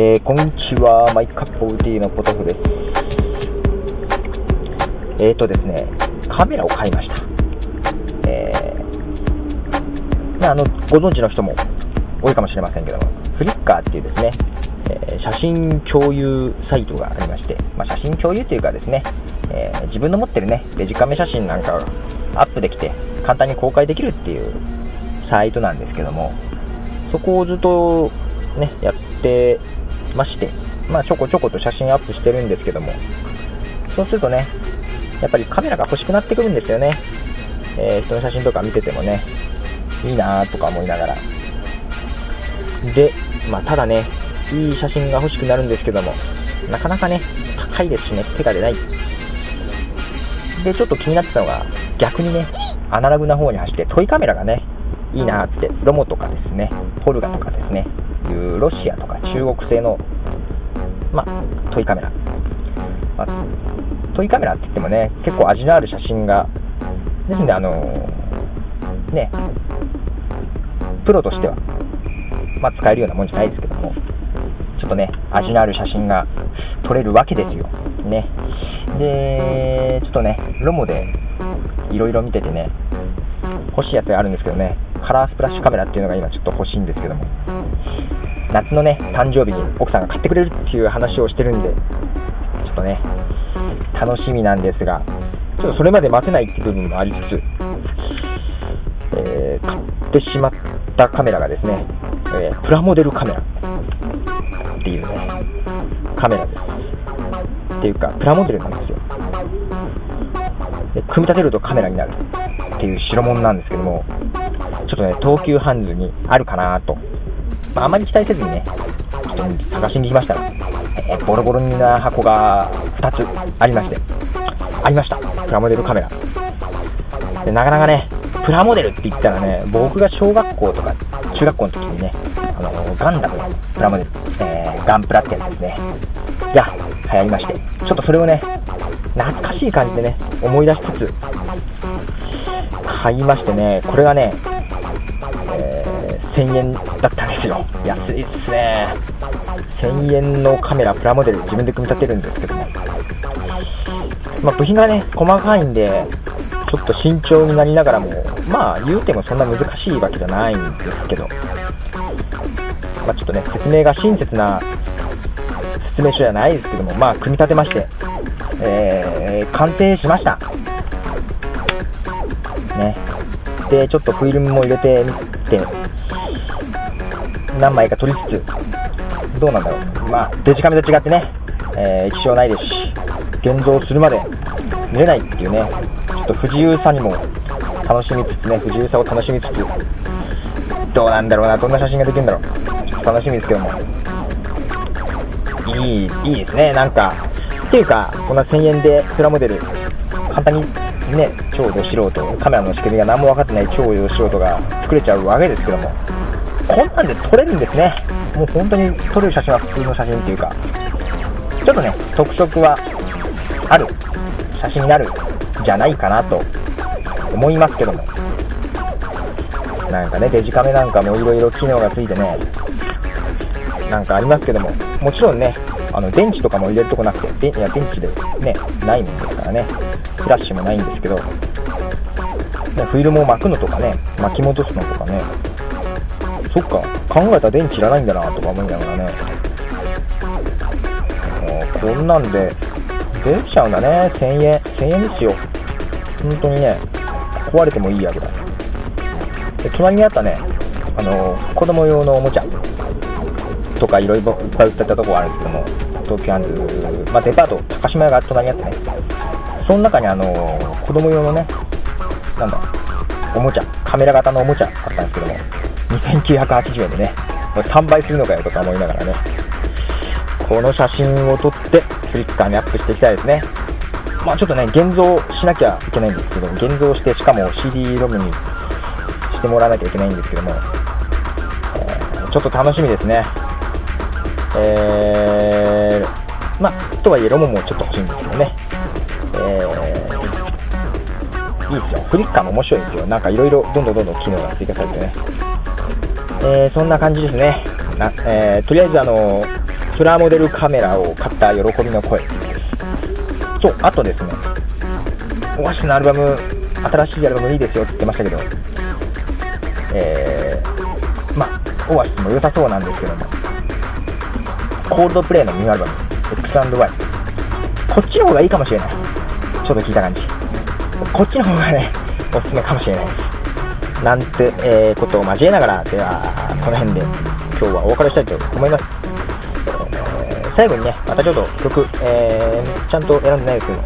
えー、こんにちは、マイカップオブティーのポトフです。えーとですね、カメラを買いました。えー、あの、ご存知の人も多いかもしれませんけども、フリッカーっていうですね、えー、写真共有サイトがありまして、まあ、写真共有というかですね、えー、自分の持ってるね、デジカメ写真なんかをアップできて、簡単に公開できるっていうサイトなんですけども、そこをずっとね、やってまして、まあ、ちょこちょこと写真アップしてるんですけども、そうするとね、やっぱりカメラが欲しくなってくるんですよね。えー、人の写真とか見ててもね、いいなとか思いながら。で、まあ、ただね、いい写真が欲しくなるんですけども、なかなかね、高いですしね、手が出ない。で、ちょっと気になってたのが、逆にね、アナログな方に走って、トイカメラがね、いいなって、ロモとかですね、ポルガとかですね、いうロシアとか中国製の、ま、トイカメラ。ま、トイカメラって言ってもね、結構味のある写真が、ですんで、あのー、ね、プロとしては、ま、使えるようなもんじゃないですけども、ちょっとね、味のある写真が撮れるわけですよ。ね。で、ちょっとね、ロモでいろいろ見ててね、欲しいやつがあるんですけどね、カラースプラッシュカメラっていうのが今ちょっと欲しいんですけども、夏のね、誕生日に奥さんが買ってくれるっていう話をしてるんで、ちょっとね、楽しみなんですが、ちょっとそれまで待てないっていう部分もありつつ、えー、買ってしまったカメラがですね、えー、プラモデルカメラっていうね、カメラです。っていうか、プラモデルなんですよ。で組み立てるとカメラになるっていう代物なんですけども、ちょっとね、東急ハンズにあるかなと。まあ、あまり期待せずにね、探しに行きましたら、えー、ボロボロな箱が2つありまして、ありました。プラモデルカメラ。でなかなかね、プラモデルって言ったらね、僕が小学校とか中学校の時にね、あのガンダムのプラモデル、えー、ガンプラってやつですね、が流行りまして、ちょっとそれをね、懐かしい感じでね、思い出しつつ、買いましてね、これがね、1000円だったんですよ。安いっすね。1000円のカメラ、プラモデル自分で組み立てるんですけども。まあ、部品がね、細かいんで、ちょっと慎重になりながらも、まあ、言うてもそんな難しいわけじゃないんですけど、まあ、ちょっとね、説明が親切な説明書じゃないですけども、まあ、組み立てまして、えー、鑑定しました。ね。で、ちょっとフィルムも入れてみて、何枚か撮りつつ、どうなんだろう。まあ、デジカメと違ってね、えー、液晶ないですし、現像するまで見れないっていうね、ちょっと不自由さにも楽しみつつね、不自由さを楽しみつつ、どうなんだろうな、どんな写真ができるんだろう。ちょっと楽しみですけども。いい、いいですね、なんか。っていうか、こんな1000円でプラモデル、簡単にね、超ど素人、カメラの仕組みが何も分かってない超ど素人が作れちゃうわけですけども、こんなんで撮れるんですね。もう本当に撮る写真は普通の写真っていうか、ちょっとね、特色はある写真になるじゃないかなと思いますけども。なんかね、デジカメなんかもいろいろ機能がついてね、なんかありますけども、もちろんね、あの電池とかも入れるとこなくて、いや電池でね、ないもんですからね、フラッシュもないんですけど、ね、フィルムを巻くのとかね、巻き戻すのとかね、そっか、考えたら電池いらないんだなとか思いながらね、こんなんで、出ちゃうんだね、1000円、1000円ですよ。本当にね、壊れてもいいやぐらい。で、隣にあったね、あの子供用のおもちゃ。とかいろいろいっぱい売ってたとこがあるんですけども、東京ハンズ、まあ、デパート、高島屋が隣にあってね、その中にあの子供用のね、なんだ、おもちゃ、カメラ型のおもちゃあったんですけども、2980円でね、これ3倍するのかよとか思いながらね、この写真を撮って、フリッカーにアップしていきたいですね。まあちょっとね、現像しなきゃいけないんですけど、現像して、しかも CD ロムにしてもらわなきゃいけないんですけども、えー、ちょっと楽しみですね。えー、まあ、とはいえロモもちょっと欲しいんですけどね。えー、いいですよ。フリッカーも面白いんですよ。なんかいろいろどんどんどんどん機能が追加されてね。えー、そんな感じですね。なえー、とりあえずあの、プラモデルカメラを買った喜びの声。そう、あとですね、オアシスのアルバム、新しいアルバムいいですよって言ってましたけど、えー、ま、オアシスも良さそうなんですけども、コールドプレイのニューアルバム、X&Y。こっちの方がいいかもしれない。ちょっと聞いた感じ。こっちの方がね、おすすめかもしれないです。なんて、えー、ことを交えながら、では、この辺で今日はお別れしたいと思います。えー、最後にね、またちょっと曲、えー、ちゃんと選んでないですけど、え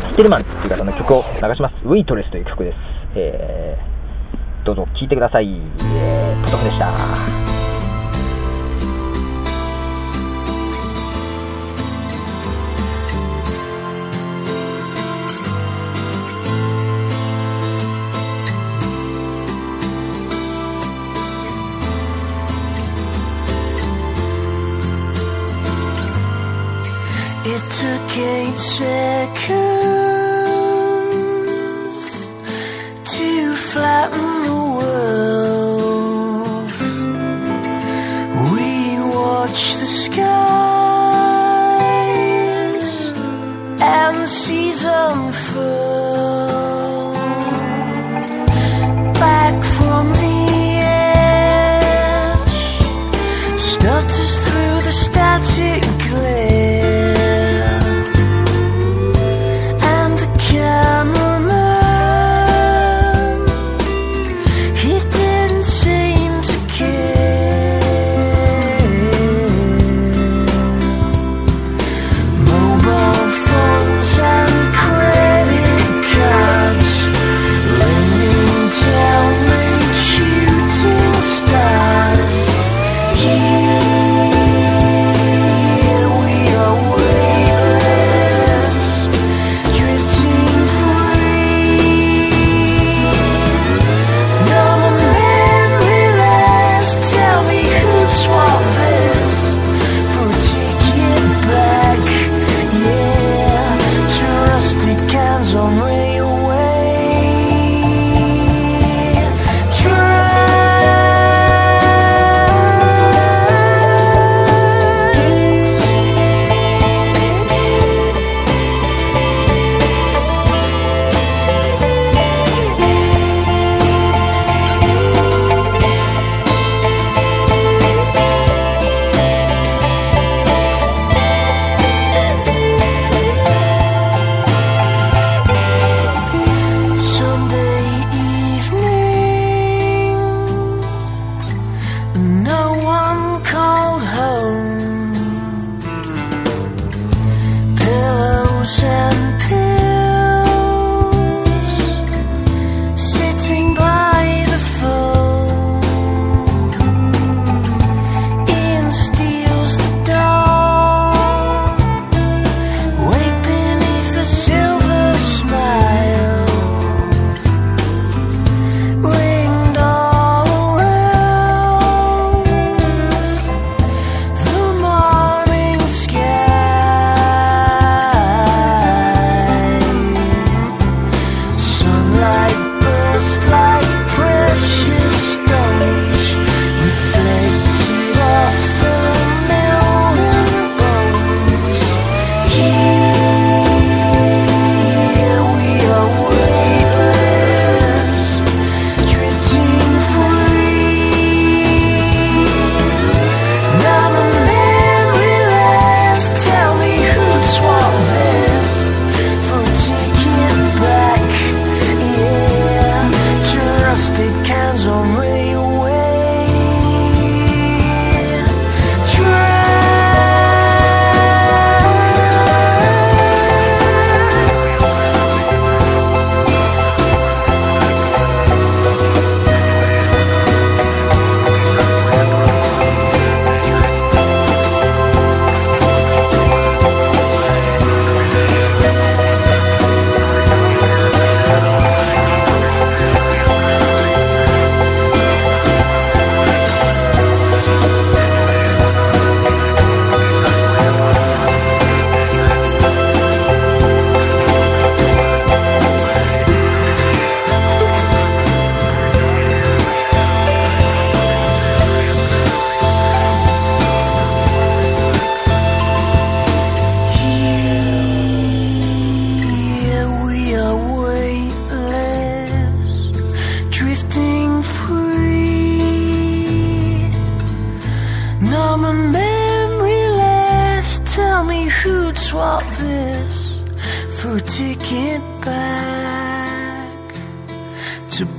ー、ステルマンっていう方の曲を流します。ウィートレスという曲です。えー、どうぞ聴いてください。えー、ポトフでした。It took eight seconds 仙披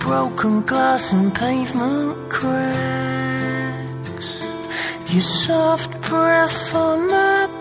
broken glass and pavement cracks. Your soft breath on my